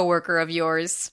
coworker of yours.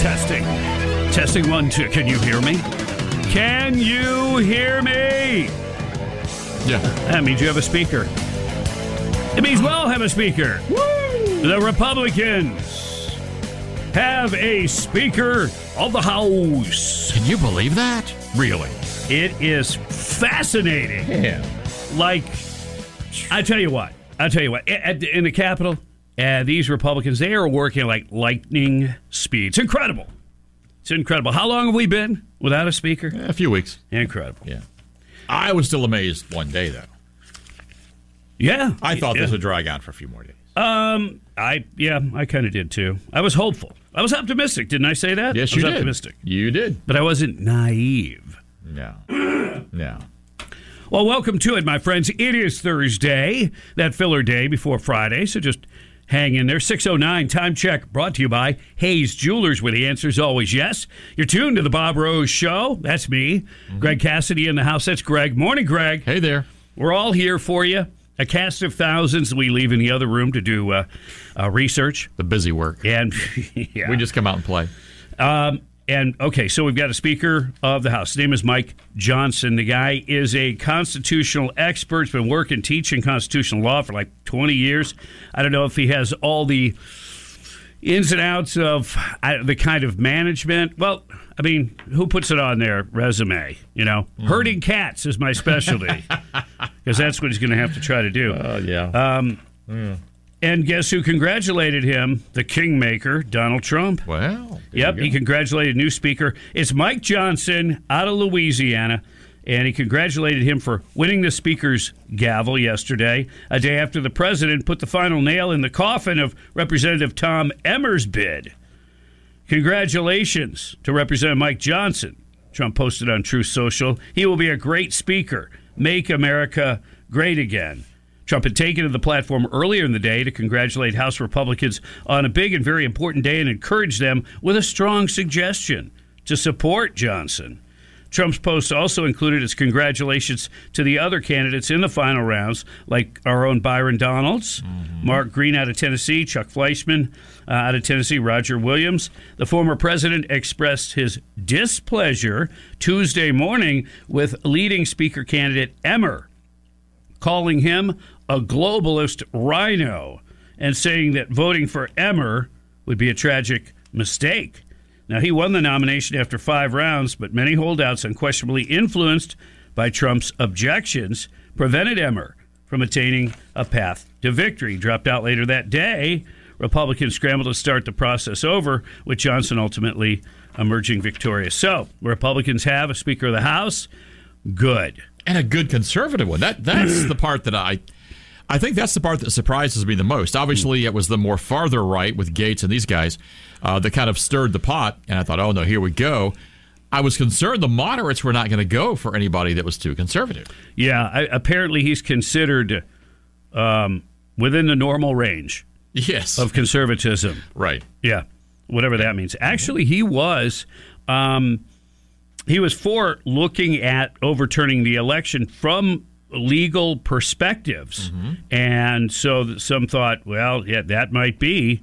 Testing. Testing one, two. Can you hear me? Can you hear me? Yeah. That means you have a speaker. It means we'll have a speaker. The Republicans have a speaker of the House. Can you believe that? Really? It is fascinating. Yeah. Like, I tell you what, I tell you what, at, in the Capitol, uh, these Republicans, they are working like lightning speed. It's incredible. It's incredible. How long have we been without a speaker? A few weeks. Incredible. Yeah. I was still amazed one day, though. Yeah. I thought yeah. this would drag on for a few more days. Um, I yeah, I kind of did too. I was hopeful. I was optimistic. Didn't I say that? Yes, I was you did. optimistic, You did. but I wasn't naive. No. no. Well, welcome to it, my friends. It is Thursday, that filler day before Friday, so just hang in there. 609 time check brought to you by Hayes Jewelers, where the answer is always yes. You're tuned to the Bob Rose Show. That's me. Greg Cassidy in the house. That's Greg. Morning, Greg. Hey there. We're all here for you. A cast of thousands. We leave in the other room to do uh, uh, research. The busy work. And yeah. We just come out and play. Um, and okay, so we've got a Speaker of the House. His name is Mike Johnson. The guy is a constitutional expert. He's been working, teaching constitutional law for like 20 years. I don't know if he has all the ins and outs of uh, the kind of management. Well, I mean, who puts it on their resume? You know, herding cats is my specialty because that's what he's going to have to try to do. Oh, yeah. Um, and guess who congratulated him? The kingmaker, Donald Trump. well, there Yep, he congratulated new speaker. It's Mike Johnson out of Louisiana, and he congratulated him for winning the speaker's gavel yesterday, a day after the president put the final nail in the coffin of Representative Tom Emmer's bid. Congratulations to Representative Mike Johnson. Trump posted on Truth Social. He will be a great speaker. Make America great again. Trump had taken to the platform earlier in the day to congratulate House Republicans on a big and very important day and encourage them with a strong suggestion to support Johnson. Trump's post also included his congratulations to the other candidates in the final rounds, like our own Byron Donalds, Mark Green out of Tennessee, Chuck Fleischmann uh, out of Tennessee, Roger Williams. The former president expressed his displeasure Tuesday morning with leading Speaker candidate Emmer, calling him a globalist rhino and saying that voting for Emmer would be a tragic mistake. Now, he won the nomination after five rounds, but many holdouts, unquestionably influenced by Trump's objections, prevented Emmer from attaining a path to victory. He dropped out later that day. Republicans scrambled to start the process over, with Johnson ultimately emerging victorious. So, Republicans have a Speaker of the House. Good. and a good conservative one. That that's the part that I I think that's the part that surprises me the most. Obviously, it was the more farther right with Gaetz and these guys uh, that kind of stirred the pot, and I thought, oh no, here we go. I was concerned the moderates were not going to go for anybody that was too conservative. Yeah, I, apparently he's considered um, within the normal range Yes, of conservatism. right. Yeah, whatever that means. Actually, he was um, he was for looking at overturning the election from legal perspectives, and so some thought, well, yeah, that might be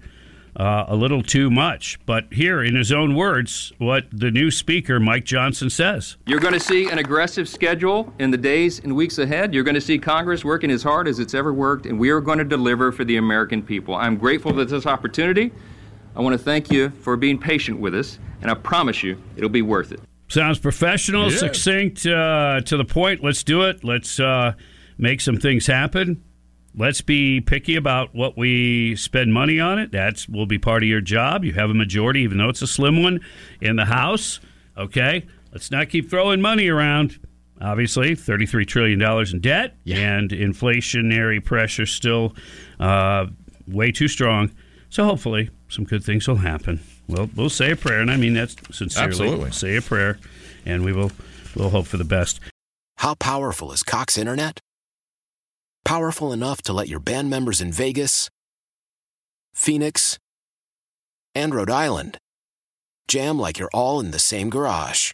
uh, a little too much. But here, in his own words, what the new speaker, Mike Johnson, says. You're going to see an aggressive schedule in the days and weeks ahead. You're going to see Congress working as hard as it's ever worked, and we are going to deliver for the American people. I'm grateful for this opportunity. I want to thank you for being patient with us, and I promise you it'll be worth it. Sounds professional, Yeah. succinct, uh, to the point. Let's do it. Let's uh, make some things happen. Let's be picky about what we spend money on it. That will be part of your job. You have a majority, even though it's a slim one, in the House. Okay, let's not keep throwing money around. Obviously, thirty-three trillion dollars in debt, and inflationary pressure still uh, way too strong. So hopefully, some good things will happen. Well, we'll say a prayer, and I mean that sincerely. Absolutely. say a prayer, and we will we'll hope for the best. How powerful is Cox Internet? Powerful enough to let your band members in Vegas, Phoenix, and Rhode Island jam like you're all in the same garage.